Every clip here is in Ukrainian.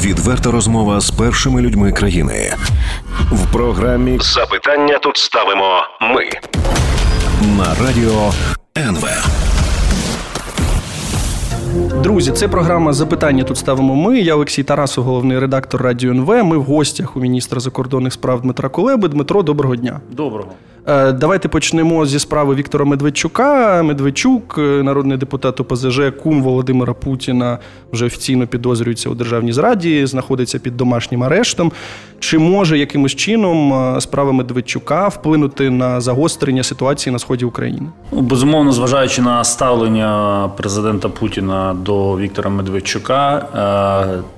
Відверта розмова з першими людьми країни в програмі Запитання тут ставимо ми на радіо НВ. Друзі, це програма Запитання тут ставимо ми. Я Олексій Тарасов, головний редактор Радіо НВ. Ми в гостях у міністра закордонних справ Дмитра Кулеби. Дмитро, доброго дня. Доброго. Е, давайте почнемо зі справи Віктора Медведчука. Медведчук, е, народний депутат ОПЗЖ, кум Володимира Путіна, вже офіційно підозрюється у державній зраді, знаходиться під домашнім арештом. Чи може якимось чином е, справа Медведчука вплинути на загострення ситуації на сході України? Ну, безумовно, зважаючи на ставлення президента Путіна до Віктора Медведчука,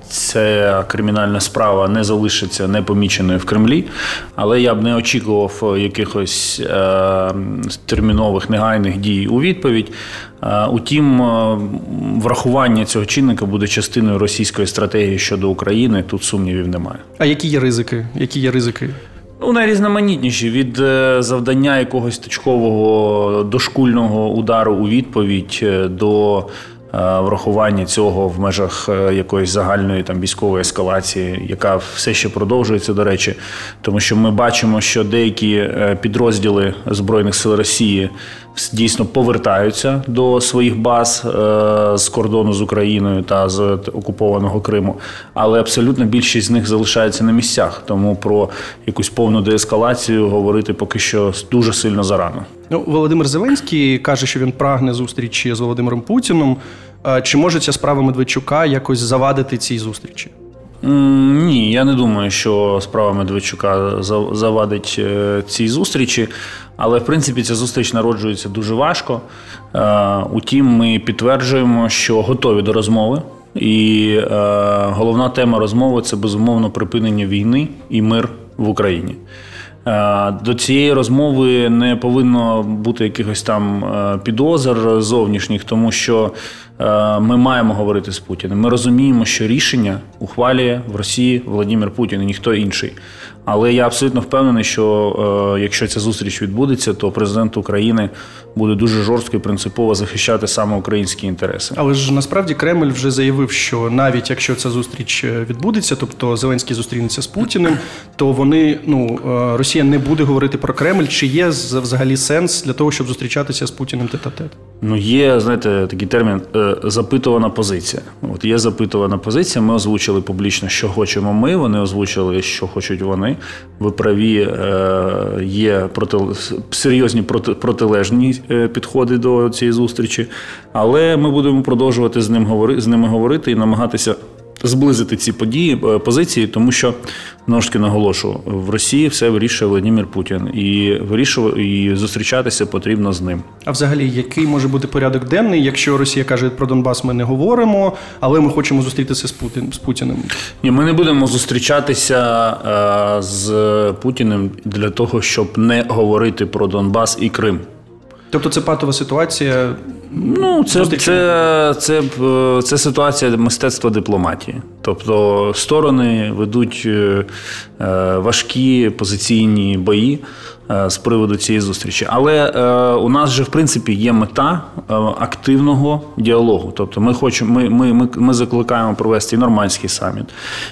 ця кримінальна справа не залишиться непоміченою в Кремлі, але я б не очікував якихось е, термінових негайних дій у відповідь. Е, утім, е, врахування цього чинника буде частиною російської стратегії щодо України. Тут сумнівів немає. А які є ризики? Які є ризики? Ну, найрізноманітніші від завдання якогось точкового дошкульного удару у відповідь до Е, врахування цього в межах е, якоїсь загальної там військової ескалації, яка все ще продовжується, до речі, тому що ми бачимо, що деякі е, підрозділи збройних сил Росії дійсно повертаються до своїх баз з кордону з Україною та з окупованого Криму, але абсолютно більшість з них залишається на місцях. Тому про якусь повну деескалацію говорити поки що дуже сильно зарано. Ну, Володимир Зеленський каже, що він прагне зустрічі з Володимиром Путіним. Чи може ця справа Медведчука якось завадити цій зустрічі? Ні, я не думаю, що справа Медведчука завадить е, цій зустрічі. Але в принципі ця зустріч народжується дуже важко. Е, утім, ми підтверджуємо, що готові до розмови. І е, головна тема розмови це безумовно припинення війни і мир в Україні. Е, до цієї розмови не повинно бути якихось там е, підозр зовнішніх, тому що е, ми маємо говорити з Путіним. Ми розуміємо, що рішення ухвалює в Росії Володимир Путін і ніхто інший. Але я абсолютно впевнений, що е, якщо ця зустріч відбудеться, то президент України буде дуже жорстко і принципово захищати саме українські інтереси. Але ж насправді Кремль вже заявив, що навіть якщо ця зустріч е, відбудеться, тобто Зеленський зустрінеться з Путіним, то вони ну е, Росія не буде говорити про Кремль. Чи є взагалі сенс для того, щоб зустрічатися з Путіним тет-а-тет? Ну є знаєте такий термін запитувана позиція. От є запитувана позиція. Ми озвучили публічно, що хочемо. Ми вони озвучили, що хочуть вони ви праві е, є проти серйозні проти, протилежні е, підходи до цієї зустрічі, але ми будемо продовжувати з ним говорити з ними говорити і намагатися зблизити ці події е, позиції, тому що знову ж таки наголошу в Росії все вирішує Володимир Путін і вирішує і зустрічатися потрібно з ним. А взагалі, який може бути порядок денний, якщо Росія каже про Донбас, ми не говоримо, але ми хочемо зустрітися з Путін з Путіним? Ні, ми не будемо зустрічатися е, з Путіним для того, щоб не говорити про Донбас і Крим. Тобто це патова ситуація. Ну, це це, це, це, це ситуація мистецтва дипломатії. Тобто сторони ведуть е, е, важкі позиційні бої. Е, з приводу цієї зустрічі. Але е, у нас же в принципі є мета е, активного діалогу. Тобто, ми хочемо, ми, ми, ми, ми закликаємо провести нормандський саміт.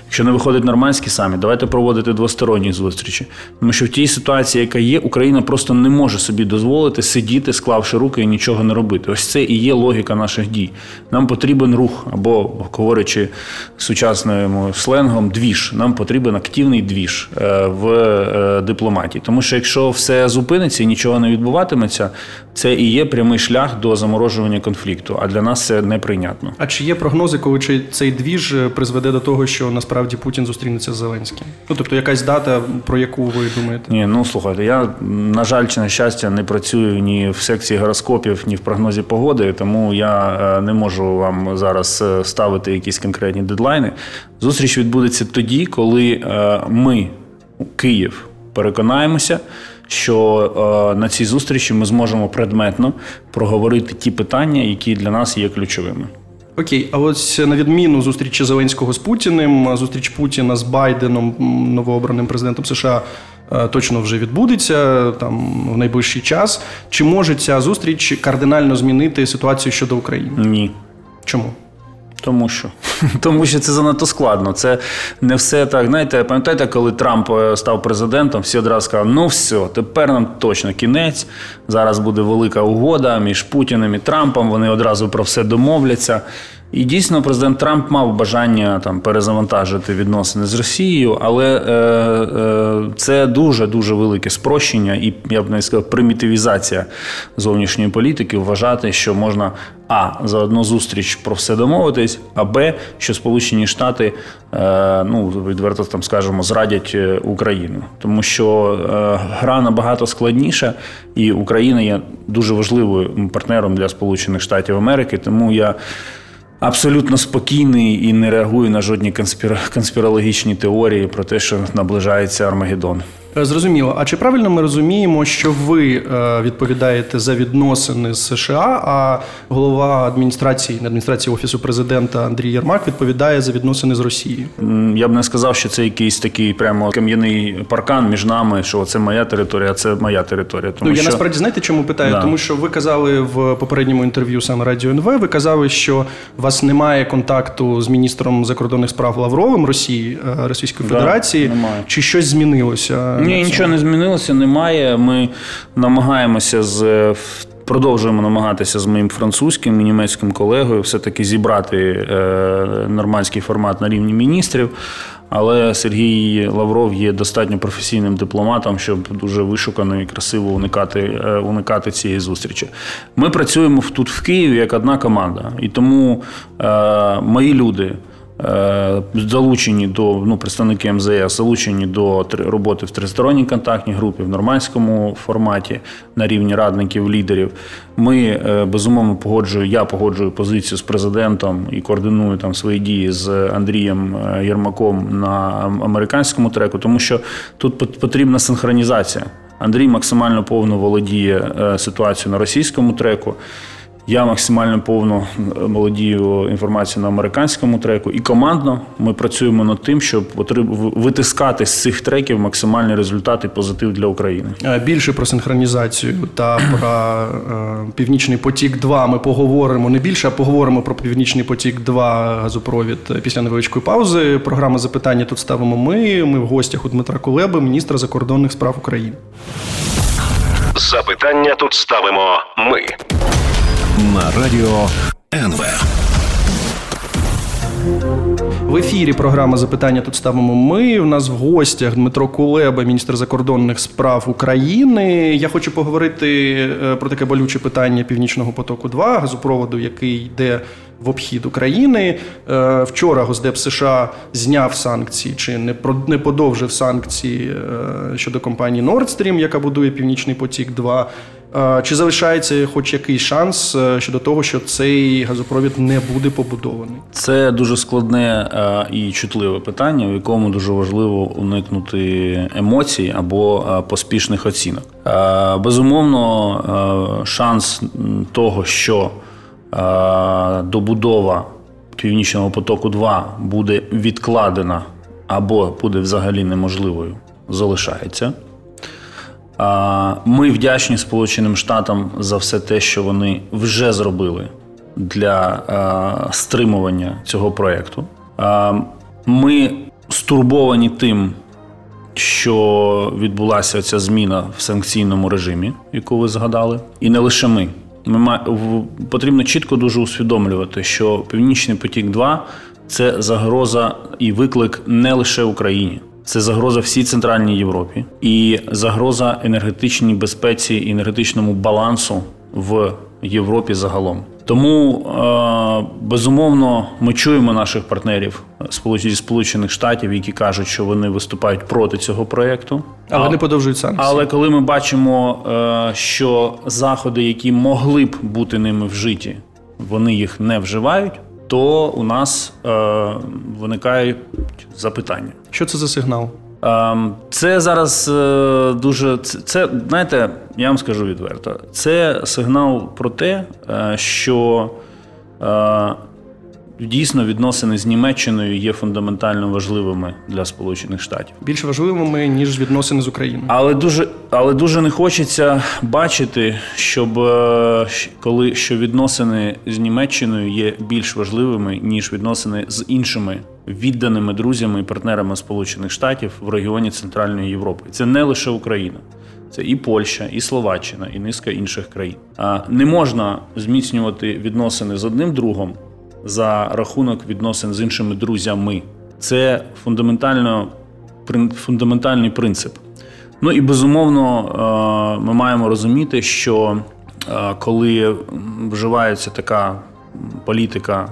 Якщо не виходить нормандський саміт, давайте проводити двосторонні зустрічі. Тому що в тій ситуації, яка є, Україна просто не може собі дозволити сидіти, склавши руки і нічого не робити. Ось це і є логіка наших дій. Нам потрібен рух, або говорячи сучасним сленгом, двіж. Нам потрібен активний двіж в дипломатії. Тому що якщо все зупиниться і нічого не відбуватиметься, це і є прямий шлях до заморожування конфлікту. А для нас це неприйнятно. А чи є прогнози, коли цей двіж е, призведе до того, що насправді Путін зустрінеться з Зеленським? Ну тобто, якась дата, про яку ви думаєте? Ні, ну слухайте, я на жаль, чи на щастя, не працюю ні в секції гороскопів, ні в прогнозі погоди, тому я е, не можу вам зараз е, ставити якісь конкретні дедлайни. Зустріч відбудеться тоді, коли ми, Київ, переконаємося що е, на цій зустрічі ми зможемо предметно проговорити ті питання, які для нас є ключовими. Окей, а ось на відміну зустрічі Зеленського з Путіним, зустріч Путіна з Байденом, новообраним президентом США, е, точно вже відбудеться там в найближчий час. Чи може ця зустріч кардинально змінити ситуацію щодо України? Ні. Чому? Тому що Тому що це занадто складно. Це не все так. Знаєте, пам'ятаєте, коли Трамп е, став президентом, всі одразу сказали, ну все, тепер нам точно кінець. Зараз буде велика угода між Путіним і Трампом. Вони одразу про все домовляться. І дійсно, президент Трамп мав бажання там перезавантажити відносини з Росією, але е, е, це дуже дуже велике спрощення, і я б не сказав, примітивізація зовнішньої політики. Вважати, що можна а за одну зустріч про все домовитись, а б, що Сполучені Штати е, ну відверто там скажемо зрадять е, Україну, тому що е, гра набагато складніша, і Україна є дуже важливою партнером для Сполучених Штатів Америки. Тому я абсолютно спокійний і не реагую на жодні конспірологічні теорії про те, що наближається Армагеддон. Е, зрозуміло. А чи правильно ми розуміємо, що ви е, відповідаєте за відносини з США, а голова адміністрації адміністрації офісу президента Андрій Єрмак відповідає за відносини з Росією? Я б не сказав, що це якийсь такий прямо кам'яний паркан між нами, що це моя територія, а це моя територія. Тому ну я що... насправді знаєте, чому питаю? Да. Тому що ви казали в попередньому інтерв'ю саме Радіо НВ. Ви казали, що у вас немає контакту з міністром закордонних справ Лавровим Росії е, Російської Федерації, да, немає. чи щось змінилося? Ні, нічого не змінилося, немає. Ми намагаємося з. Продовжуємо намагатися з моїм французьким і німецьким колегою все-таки зібрати е, нормандський формат на рівні міністрів. Але Сергій Лавров є достатньо професійним дипломатом, щоб дуже вишукано і красиво уникати е, уникати цієї зустрічі. Ми працюємо тут в Києві як одна команда, і тому е, мої люди. Е, залучені до ну, представники МЗС, залучені до роботи в тристоронній контактній групі в нормандському форматі на рівні радників, лідерів. Ми е, безумовно погоджую, я погоджую позицію з президентом і координую там свої дії з Андрієм е, Єрмаком на американському треку, тому що тут потрібна синхронізація. Андрій максимально повно володіє ситуацією на російському треку. Я максимально повно володію інформацією на американському треку, і командно ми працюємо над тим, щоб витискати з цих треків максимальні результати і позитив для України. Більше про синхронізацію та про е, Північний потік. 2 ми поговоримо не більше, а поговоримо про Північний потік. 2 газопровід після невеличкої паузи. Програма запитання тут ставимо. Ми. Ми в гостях у Дмитра Кулеби, міністра закордонних справ України. Запитання тут ставимо. Ми на радіо НВ. В ефірі програма запитання тут ставимо ми. У нас в гостях Дмитро Кулеба, міністр закордонних справ України. Я хочу поговорити е, про таке болюче питання Північного потоку. 2 газопроводу, який йде в обхід України. Е, вчора Госдеп США зняв санкції чи не подовжив санкції е, щодо компанії Nord Stream, яка будує Північний потік. 2 чи залишається хоч якийсь шанс е, щодо того, що цей газопровід не буде побудований? Це дуже складне е, і чутливе питання, в якому дуже важливо уникнути емоцій або е, поспішних оцінок. Безумовно, шанс того, що добудова Північного потоку 2 буде відкладена або буде взагалі неможливою, залишається. Ми вдячні Сполученим Штатам за все те, що вони вже зробили для стримування цього проєкту. Ми стурбовані тим, що відбулася ця зміна в санкційному режимі, яку ви згадали, і не лише ми. Ми потрібно чітко дуже усвідомлювати, що Північний потік 2 це загроза і виклик не лише Україні. Це загроза всій центральній Європі і загроза енергетичній безпеці і енергетичному балансу в Європі загалом. Тому е, безумовно ми чуємо наших партнерів зі Сполучених Штатів, які кажуть, що вони виступають проти цього проєкту. Але не подовжують санкції. Але коли ми бачимо, е, що заходи, які могли б бути ними вжиті, вони їх не вживають то у нас е, виникає запитання. Що це за сигнал? Е, це зараз е, дуже це, це, знаєте, я вам скажу відверто. Це сигнал про те, е, що е, дійсно відносини з Німеччиною є фундаментально важливими для Сполучених Штатів. Більш важливими, ніж відносини з Україною. Але дуже, але дуже не хочеться бачити, щоб е, коли що відносини з Німеччиною є більш важливими ніж відносини з іншими відданими друзями і партнерами Сполучених Штатів в регіоні Центральної Європи. Це не лише Україна. Це і Польща, і Словаччина, і низка інших країн. А не можна зміцнювати відносини з одним другом за рахунок відносин з іншими друзями. Це фундаментально фундаментальний принцип. Ну і безумовно, ми маємо розуміти, що коли вживається така політика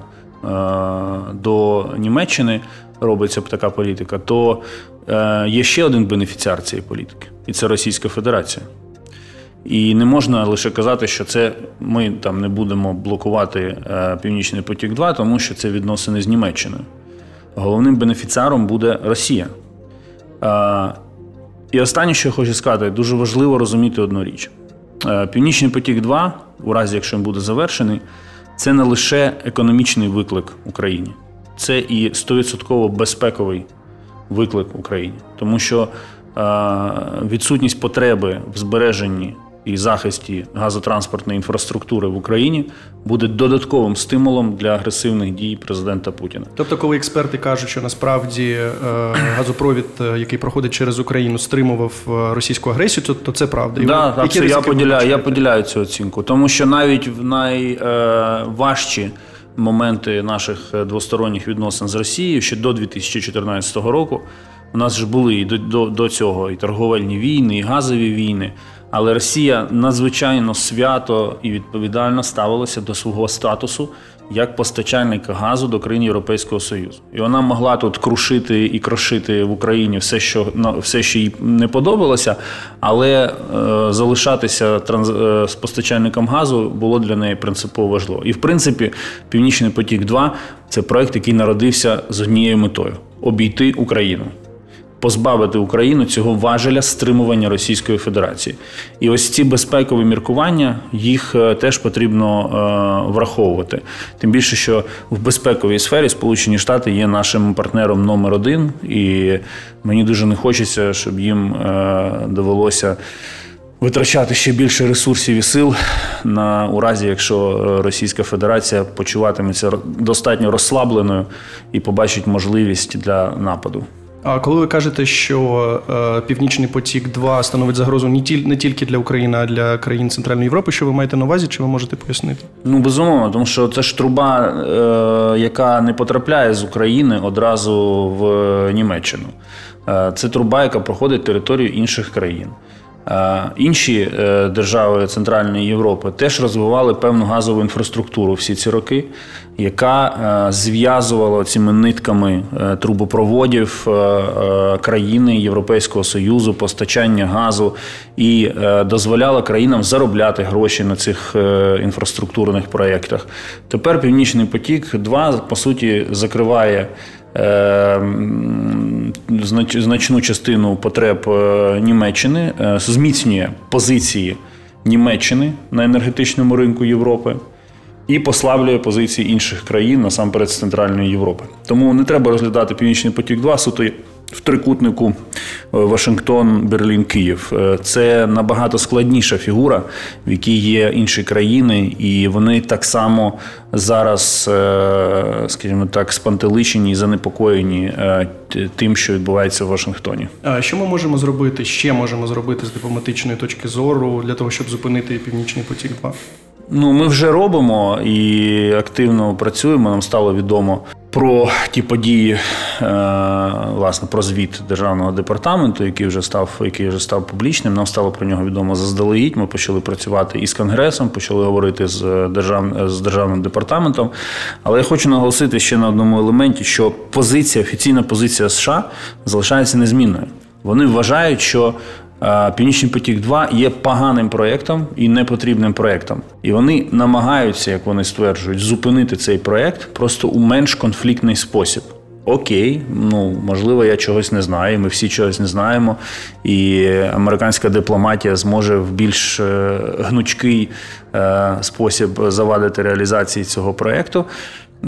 до Німеччини, робиться така політика, то є ще один бенефіціар цієї політики, і це Російська Федерація. І не можна лише казати, що це ми там не будемо блокувати Північний потік, 2 тому що це відносини з Німеччиною. Головним бенефіціаром буде Росія. І останнє, що я хочу сказати, дуже важливо розуміти одну річ: Північний потік 2 у разі якщо він буде завершений, це не лише економічний виклик Україні, це і 100% безпековий виклик Україні, тому що відсутність потреби в збереженні і захисті газотранспортної інфраструктури в Україні буде додатковим стимулом для агресивних дій президента Путіна. Тобто, коли експерти кажуть, що насправді е, газопровід, е, який проходить через Україну, стримував е, російську агресію, то, то це правда. Да, так, Які я поділяю, я поділяю цю оцінку, тому що навіть в найважчі моменти наших двосторонніх відносин з Росією ще до 2014 року. У нас ж були і до, до, до цього і торговельні війни, і газові війни. Але Росія надзвичайно свято і відповідально ставилася до свого статусу як постачальника газу до країн Європейського Союзу. І вона могла тут крушити і крошити в Україні все, що все, що їй не подобалося, але е, залишатися транс, е, з постачальником газу було для неї принципово важливо. І в принципі, Північний потік 2 це проект, який народився з однією метою обійти Україну позбавити Україну цього важеля стримування Російської Федерації. І ось ці безпекові міркування їх е, теж потрібно е, враховувати. Тим більше, що в безпековій сфері Сполучені Штати є нашим партнером номер один, і мені дуже не хочеться, щоб їм е, довелося. Витрачати ще більше ресурсів і сил на у разі, якщо Російська Федерація почуватиметься достатньо розслабленою і побачить можливість для нападу. А коли ви кажете, що е, Північний потік 2 становить загрозу не тіль, не тільки для України, а для країн Центральної Європи, що ви маєте на увазі, чи ви можете пояснити? Ну безумовно, тому що це ж труба, е, яка не потрапляє з України одразу в Німеччину. Е, це труба, яка проходить територію інших країн. Інші е, держави Центральної Європи теж розвивали певну газову інфраструктуру всі ці роки, яка е, зв'язувала цими нитками е, трубопроводів країни Європейського союзу, постачання газу і дозволяла країнам заробляти гроші на цих інфраструктурних проєктах. Тепер Північний потік 2 по суті закриває. Ем, значну частину потреб е, Німеччини, е, зміцнює позиції Німеччини на енергетичному ринку Європи і послаблює позиції інших країн насамперед з Центральної Європи. Тому не треба розглядати Північний потік 2 суто в трикутнику е, Вашингтон, Берлін, Київ. Е, це набагато складніша фігура, в якій є інші країни, і вони так само зараз, е, скажімо так, спантеличені і занепокоєні тим, що відбувається в Вашингтоні. А що ми можемо зробити? Ще можемо зробити з дипломатичної точки зору для того, щоб зупинити північний потік? 2 Ну, ми вже робимо і активно працюємо. Нам стало відомо про ті події, е, власне, про звіт державного департаменту, який вже став, який вже став публічним. Нам стало про нього відомо заздалегідь. Ми почали працювати із конгресом, почали говорити з держав... з державним департаментом. Але я хочу наголосити ще на одному елементі, що позиція, офіційна позиція США залишається незмінною. Вони вважають, що Північний потік 2 є поганим проєктом і непотрібним проєктом. І вони намагаються, як вони стверджують, зупинити цей проєкт просто у менш конфліктний спосіб. Окей, ну можливо, я чогось не знаю. Ми всі чогось не знаємо, і американська дипломатія зможе в більш е, гнучкий е, спосіб завадити реалізації цього проєкту.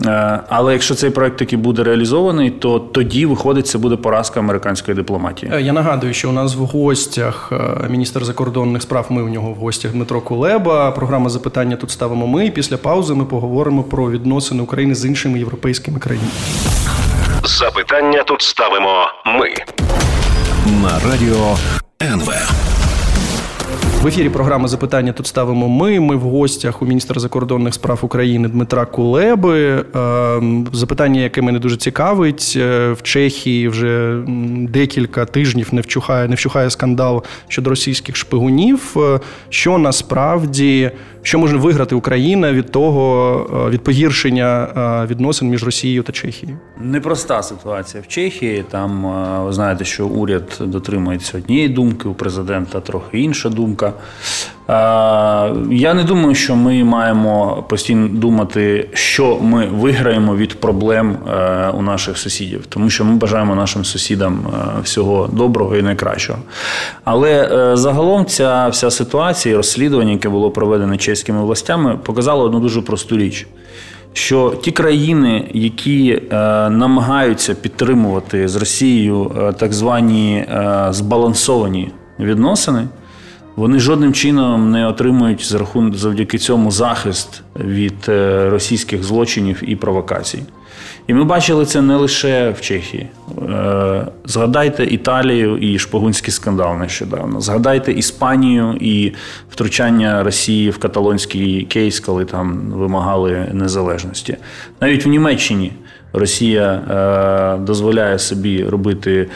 Е, але якщо цей проект таки буде реалізований, то тоді виходить, це буде поразка американської дипломатії. Е, Я нагадую, що у нас в гостях е, міністр закордонних справ. Ми у нього в гостях Дмитро Кулеба. Програма запитання тут ставимо ми. І Після паузи ми поговоримо про відносини України з іншими європейськими країнами. Запитання тут ставимо ми. на радіо НВ. В ефірі програми запитання тут ставимо ми. Ми в гостях у міністра закордонних справ України Дмитра Кулеби. Ем, Запитання, яке мене дуже цікавить, Е, в Чехії вже декілька тижнів не вчухає, не вчухає скандал щодо російських шпигунів. Е, Що насправді що може виграти Україна від того е, від погіршення е, відносин між Росією та Чехією? Непроста ситуація в Чехії. Там е, ви знаєте, що уряд дотримується однієї думки, у президента трохи інша думка. Е, Я не думаю, що ми маємо постійно думати, що ми виграємо від проблем е, у наших сусідів, тому що ми бажаємо нашим сусідам е, всього доброго і найкращого. Але загалом ця вся ситуація, і розслідування, яке було проведене чеськими властями, показало одну дуже просту річ що ті країни, які е, намагаються підтримувати з Росією е, так звані е, збалансовані відносини, вони жодним чином не отримують за рахунок завдяки цьому захист від е, російських злочинів і провокацій. І ми бачили це не лише в Чехії. Е, Згадайте Італію і шпигунський скандал нещодавно. Згадайте Іспанію і втручання Росії в каталонський кейс, коли там вимагали незалежності. Навіть в Німеччині Росія е, дозволяє собі робити.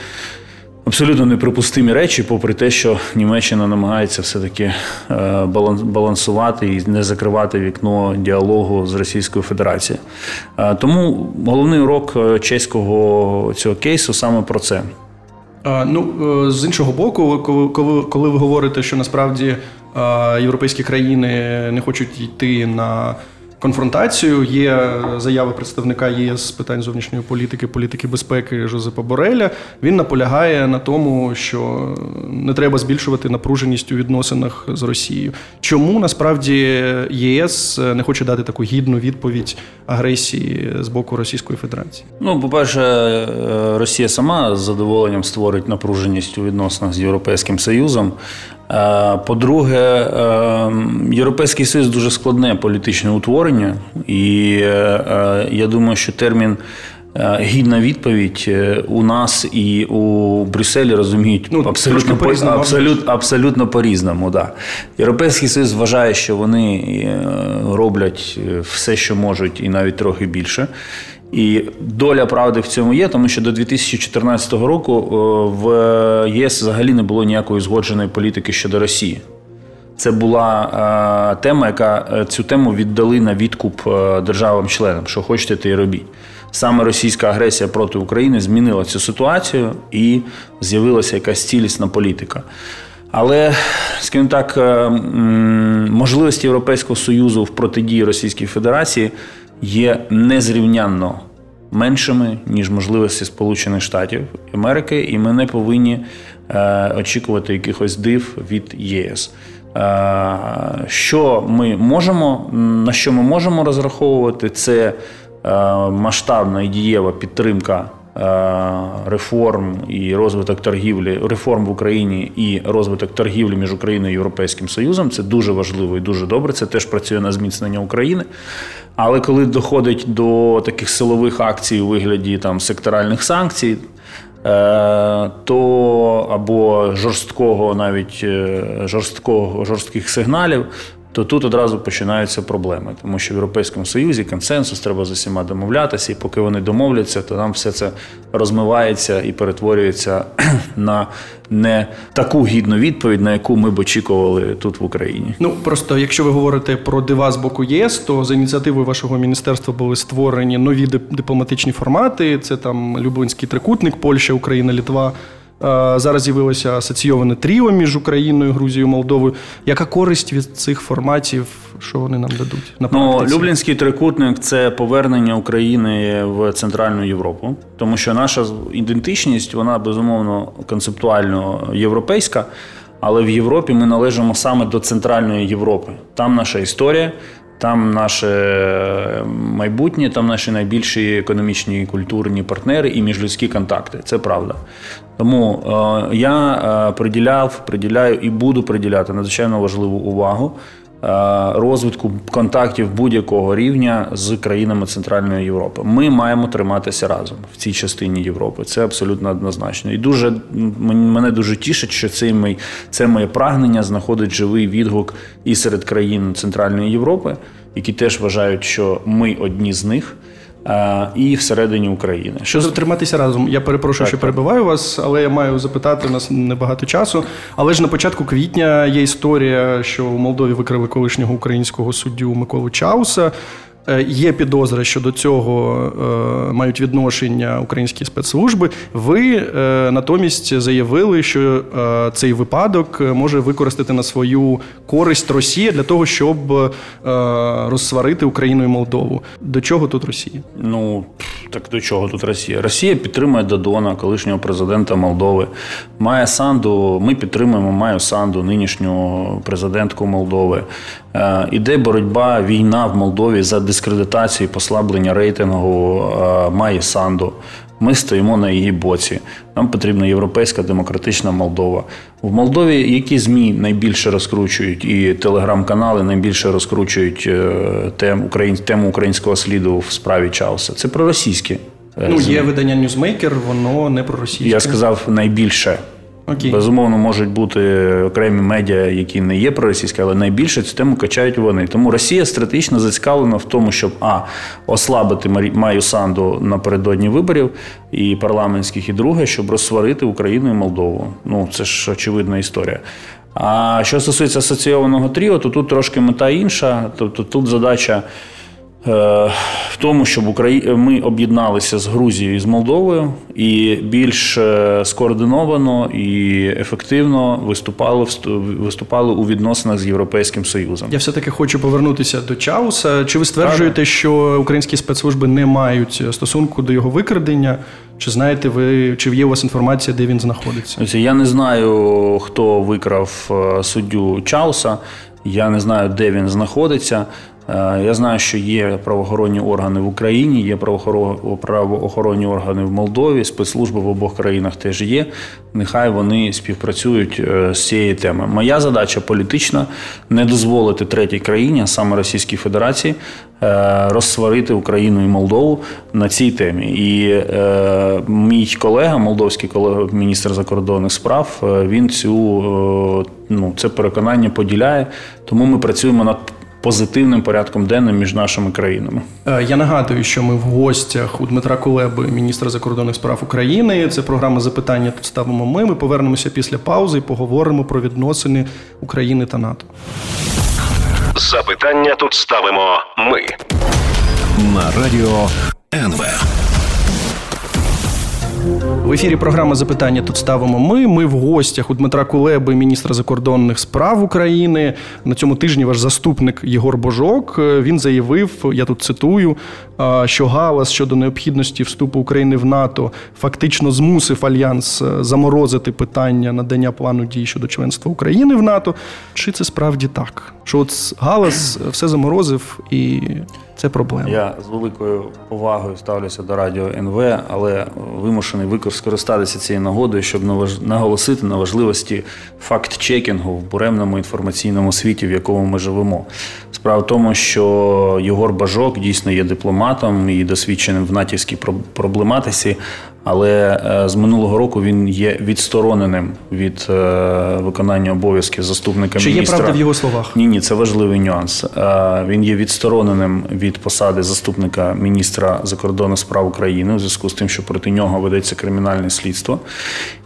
Абсолютно неприпустимі речі, попри те, що Німеччина намагається все-таки е, балансувати і не закривати вікно діалогу з Російською Федерацією. Е, Тому головний урок е, чеського цього кейсу саме про це. Ну, з іншого боку, коли, коли, ви говорите, що насправді європейські країни не хочуть йти на конфронтацію, є заява представника ЄС з питань зовнішньої політики, політики безпеки Жозепа Бореля. Він наполягає на тому, що не треба збільшувати напруженість у відносинах з Росією. Чому насправді ЄС не хоче дати таку гідну відповідь агресії з боку Російської Федерації? Ну, по-перше, е, Росія сама з задоволенням створить напруженість у відносинах з Європейським Союзом. Е, По-друге, е, Європейський Союз дуже складне політичне утворення, і е, е, я думаю, що термін. Гідна відповідь у нас і у Брюсселі розуміють Ну, абсолютно по, по-різному. абсолютно, абсолютно по-різному. Да. Європейський Союз вважає, що вони роблять все, що можуть, і навіть трохи більше. І доля правди в цьому є, тому що до 2014 року е, в ЄС взагалі не було ніякої згодженої політики щодо Росії. Це була е, тема, яка е, цю тему віддали на відкуп державам-членам, що хочете, те й робіть. Саме російська агресія проти України змінила цю ситуацію і з'явилася якась цілісна політика. Але, скажімо так, можливості Європейського Союзу в протидії Російській Федерації є незрівнянно меншими, ніж можливості Сполучених Штатів Америки, і ми не повинні е, очікувати якихось див від ЄС. Е, Що ми можемо, на що ми можемо розраховувати, це е, масштабна і дієва підтримка реформ і розвиток торгівлі, реформ в Україні і розвиток торгівлі між Україною і Європейським Союзом. Це дуже важливо і дуже добре. Це теж працює на зміцнення України. Але коли доходить до таких силових акцій у вигляді там секторальних санкцій, е, то або жорсткого, навіть е, жорсткого жорстких сигналів, то тут одразу починаються проблеми, тому що в Європейському Союзі консенсус треба з усіма домовлятися, і поки вони домовляться, то нам все це розмивається і перетворюється на не таку гідну відповідь, на яку ми б очікували тут в Україні. Ну просто якщо ви говорите про дива з боку ЄС, то за ініціативою вашого міністерства були створені нові дип- дипломатичні формати. Це там Люблинський трикутник, Польща, Україна, Літва. Е, Зараз з'явилося асоційоване тріо між Україною, Грузією, Молдовою. Яка користь від цих форматів, що вони нам дадуть? На Ну. Люблінський трикутник це повернення України в Центральну Європу, тому що наша ідентичність, вона безумовно концептуально європейська, але в Європі ми належимо саме до Центральної Європи. Там наша історія, Там наше майбутнє, там наші найбільші економічні і культурні партнери і міжлюдські контакти. Це правда. Тому е, я е, приділяв, приділяю і буду приділяти надзвичайно важливу увагу е, розвитку контактів будь-якого рівня з країнами Центральної Європи. Ми маємо триматися разом в цій частині Європи. Це абсолютно однозначно. І дуже мене дуже тішить, що це моє, це моє прагнення знаходить живий відгук і серед країн Центральної Європи, які теж вважають, що ми одні з них. Е, І всередині України. Що затриматися разом? Я перепрошую, Так, що так. перебиваю вас, але я маю запитати, у нас небагато часу. Але ж на початку квітня є історія, що у Молдові викрили колишнього українського суддю Миколу Чауса. Е, Є підозри, що до цього е, мають відношення українські спецслужби. Ви е, натомість заявили, що цей випадок може використати на свою користь Росія для того, щоб розсварити Україну і Молдову. До чого тут Росія? Ну так до чого тут Росія? Росія підтримує Додона, колишнього президента Молдови. Має Санду. Ми підтримуємо Маю Санду, нинішню президентку Молдови. Іде боротьба, війна в Молдові за дискредитацію, і послаблення рейтингу е, Маї Санду. Ми стоїмо на її боці. Нам потрібна європейська демократична Молдова. В Молдові які ЗМІ найбільше розкручують, і телеграм-канали найбільше розкручують е, тем, україн, тему українського сліду в справі Чауса. Це проросійські. е, Ну, є видання Newsmaker, воно не про російське. Я сказав найбільше. Окей. Безумовно, можуть бути окремі медіа, які не є проросійські, але найбільше цю тему качають вони. Тому Росія стратегічно зацікавлена в тому, щоб а ослабити Маю Санду напередодні виборів і парламентських, і друге, щоб розсварити Україну і Молдову. Ну це ж очевидна історія. А що стосується асоційованого тріо, то тут трошки мета інша. Тобто тут задача в тому, щоб Украї... ми об'єдналися з Грузією і з Молдовою і більш е, скоординовано і ефективно виступали, в ст- виступали у відносинах з Європейським Союзом. Я все-таки хочу повернутися до Чауса. Чи ви стверджуєте, що українські спецслужби не мають стосунку до його викрадення? Чи знаєте ви, чи є у вас інформація, де він знаходиться? Я не знаю, хто викрав е, суддю Чауса. Я не знаю, де він знаходиться. Е, Я знаю, що є правоохоронні органи в Україні, є правоохоро- правоохоронні органи в Молдові, спецслужби в обох країнах теж є. Нехай вони співпрацюють е, з цієї теми. Моя задача політична не дозволити третій країні, а саме Російській Федерації, е, розсварити Україну і Молдову на цій темі. І мій колега, молдовський колега, міністр закордонних справ, він цю ну, це переконання поділяє. Тому ми працюємо над позитивним порядком денним між нашими країнами. Е, Я нагадую, що ми в гостях у Дмитра Кулеби, міністра закордонних справ України. Це програма запитання. Тут ставимо ми. Ми повернемося після паузи і поговоримо про відносини України та НАТО. Запитання тут ставимо ми. на радіо НВ. В ефірі програма запитання тут ставимо ми. Ми в гостях у Дмитра Кулеби, міністра закордонних справ України. На цьому тижні ваш заступник Єгор Божок. е, Він заявив, я тут цитую, що галас щодо необхідності вступу України в НАТО фактично змусив альянс е, заморозити питання надання плану дій щодо членства України в НАТО. Чи це справді так? Що от галас все заморозив і це проблема? Я з великою повагою ставлюся до радіо НВ, але вимушений скористатися цією нагодою, щоб наголосити на важливості факт-чекінгу в буремному інформаційному світі, в якому ми живемо. Справа в тому, що Єгор Бажок дійсно є дипломатом і досвідченим в натівській про- проблематиці, але е, з минулого року він є відстороненим від е, виконання обов'язків заступника Чи є правда в його словах? Ні, ні, це важливий нюанс. Е, Він є відстороненим від посади заступника міністра закордонних справ України у зв'язку з тим, що проти нього ведеться кримінальне слідство.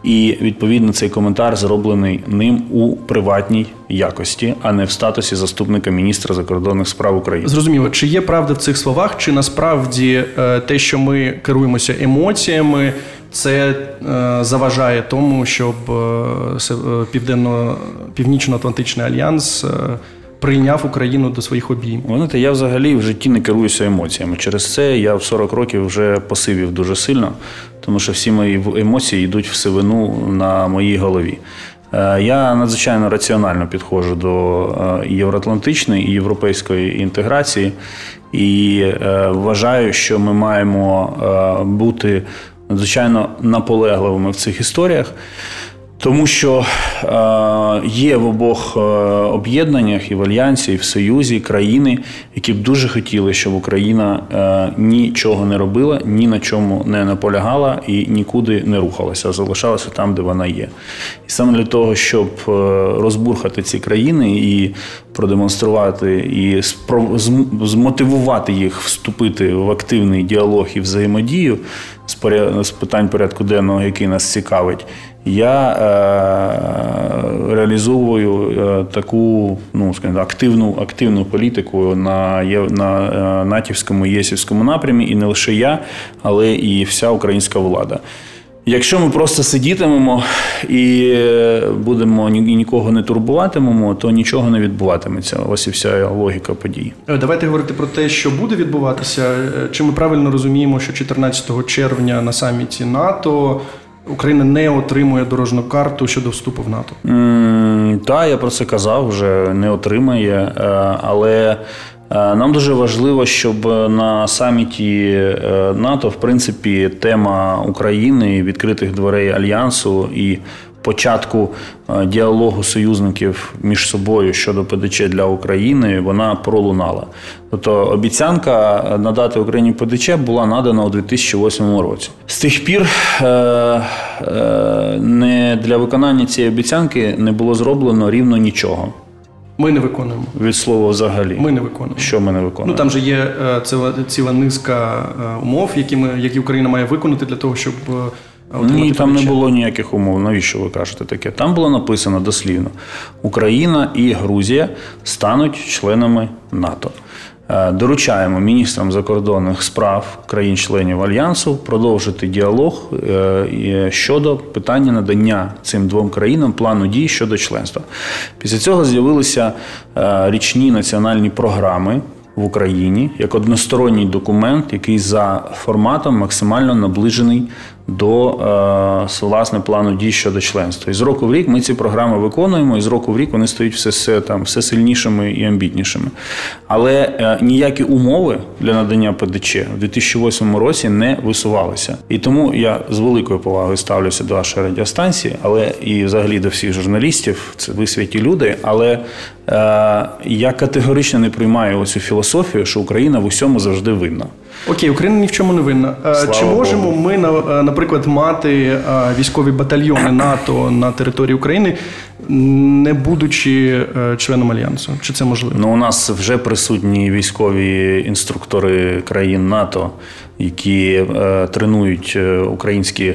І відповідно цей коментар зроблений ним у приватній якості, а не в статусі заступника міністра закордонних справ України. Зрозуміло, чи є правда в цих словах, чи насправді е, те, що ми керуємося емоціями, це е, заважає тому, щоб е, південно північно-атлантичний альянс прийняв Україну до своїх обіймів? Ви Знаєте, я взагалі в житті не керуюся емоціями. Через це я в 40 років вже посивів дуже сильно, тому що всі мої емоції йдуть в сивину на моїй голові. Е, я надзвичайно раціонально підходжу до е, євроатлантичної і європейської інтеграції і е, вважаю, що ми маємо бути надзвичайно наполегливими в цих історіях. Тому що е, є в обох е, об'єднаннях і в Альянсі, і в Союзі країни, які б дуже хотіли, щоб Україна е, нічого не робила, ні на чому не наполягала і нікуди не рухалася, а залишалася там, де вона є. І саме для того, щоб е, розбурхати ці країни і продемонструвати, і змотивувати їх вступити в активний діалог і взаємодію з питань порядку денного, який нас цікавить я е, реалізовую е, таку ну, скажімо, активну активну політику на на е, натівському єсівському напрямі, і не лише я, але і вся українська влада. Якщо ми просто сидітимемо і будемо і нікого не турбуватимемо, то нічого не відбуватиметься. Ось і вся логіка подій. Давайте говорити про те, що буде відбуватися. Чи ми правильно розуміємо, що 14 червня на саміті НАТО Україна не отримує дорожну карту щодо вступу в НАТО. Так, я про це казав, вже не отримає, е, але. Е, нам дуже важливо, щоб на саміті е, НАТО, в принципі, тема України, відкритих дверей альянсу і початку е, діалогу союзників між собою щодо ПДЧ для України вона пролунала. Тобто обіцянка надати Україні ПДЧ була надана у 2008 році. З тих пір е, е, не для виконання цієї обіцянки не було зроблено рівно нічого. Ми не виконуємо від слова взагалі. Ми не виконуємо. Що ми не виконуємо? Ну там же є ціла ціла низка умов, які ми які Україна має виконати для того, щоб ні, там не було ніяких умов. Навіщо ви кажете таке? Там було написано дослівно: Україна і Грузія стануть членами НАТО. Е, доручаємо міністрам закордонних справ країн-членів альянсу продовжити діалог е, щодо питання надання цим двом країнам плану дій щодо членства. Після цього з'явилися е, річні національні програми в Україні як односторонній документ, який за форматом максимально наближений до е, власне плану дій щодо членства. І з року в рік ми ці програми виконуємо, і з року в рік вони стають все все там все сильнішими і амбітнішими. Але е, ніякі умови для надання ПДЧ у 2008 році не висувалися. І тому я з великою повагою ставлюся до вашої радіостанції, але і взагалі до всіх журналістів. Це ви святі люди. Але е, я категорично не приймаю оцю філософію, що Україна в усьому завжди винна. Окей, Україна ні в чому не винна. Е, Слава Чи можемо Богу. ми е, наприклад мати е, військові батальйони НАТО на території України, не будучи членом альянсу? Чи це можливо? Ну у нас вже присутні військові інструктори країн НАТО, які е, тренують українські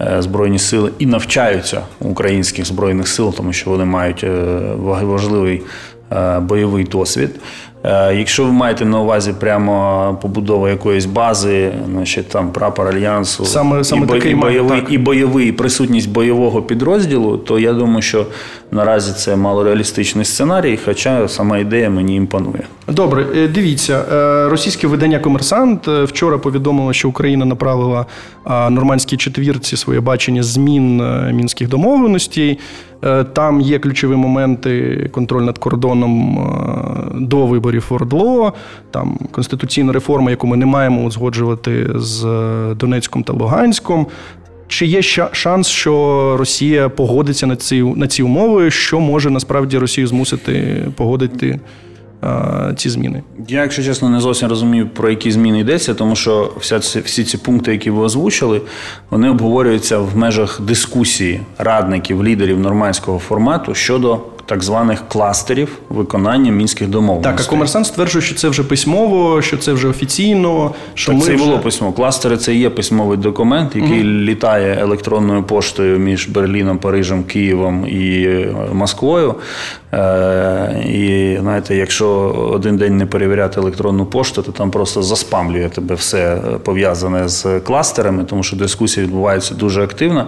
е, збройні сили і навчаються українських збройних сил, тому що вони мають важливий бойовий досвід. Е, якщо ви маєте на увазі прямо побудову якоїсь бази, значить там прапор альянсу саме, саме і, такий і бойовий так. і бойовий присутність бойового підрозділу, то я думаю, що наразі це малореалістичний сценарій, хоча сама ідея мені імпонує. Добре, е, дивіться, е, російське видання Комерсант вчора повідомило, що Україна направила нормандській четвірці своє бачення змін мінських домовленостей. Там є ключові моменти контроль над кордоном до виборів ОРДЛО, там конституційна реформа, яку ми не маємо узгоджувати з е, Донецьком та Луганськом. Чи є шанс, що Росія погодиться на ці на ці умови, що може насправді Росію змусити погодити ці зміни? Я, якщо чесно, не зовсім розумію, про які зміни йдеться, тому що вся ці, всі ці пункти, які ви озвучили, вони обговорюються в межах дискусії радників, лідерів нормандського формату щодо так званих кластерів виконання мінських домовленостей. Так, а комерсант стверджує, що це вже письмово, що це вже офіційно. Що так ми це вже... було письмо. Кластери це і є письмовий документ, який угу. літає електронною поштою між Берліном, Парижем, Києвом і е, Москвою. Е, і знаєте, якщо один день не перевіряти електронну пошту, то там просто заспамлює тебе все пов'язане з кластерами, тому що дискусія відбувається дуже активно.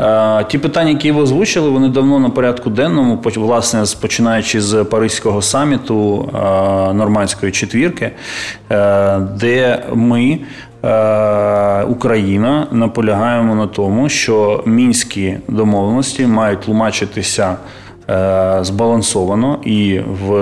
Е, ті питання, які ви озвучили, вони давно на порядку денному, власне, починаючи з Паризького саміту е, нормандської четвірки, де ми е, Україна наполягаємо на тому, що мінські домовленості мають тлумачитися. Е, Збалансовано і в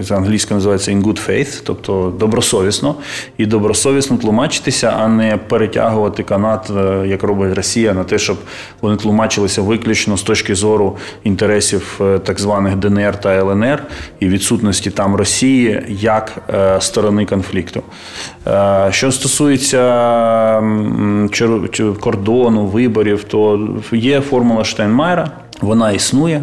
з англійською називається in good faith, тобто добросовісно, і добросовісно тлумачитися, а не перетягувати канат, е, як робить Росія, на те, щоб вони тлумачилися виключно з точки зору інтересів е, так званих ДНР та ЛНР і відсутності там Росії як сторони конфлікту. Що стосується кордону, виборів, то є формула Штайнмайера, вона існує.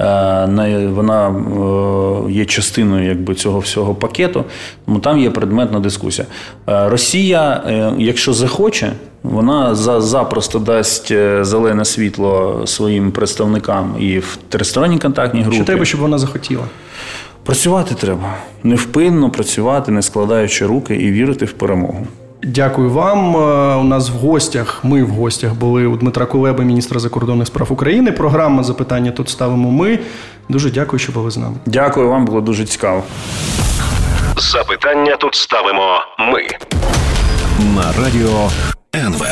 Е, Вона е, є частиною якби, цього всього пакету, тому там є предметна дискусія. Е, Росія, якщо захоче, вона запросто дасть зелене світло своїм представникам і в тристоронній контактній групі. Що треба, щоб вона захотіла? Працювати треба. Невпинно працювати, не складаючи руки і вірити в перемогу. Дякую вам. Е, У нас в гостях, ми в гостях були у Дмитра Кулеби, міністра закордонних справ України. Програма запитання тут ставимо ми. Дуже дякую, що були з нами. Дякую вам, було дуже цікаво. Запитання тут ставимо ми. на радіо НВ.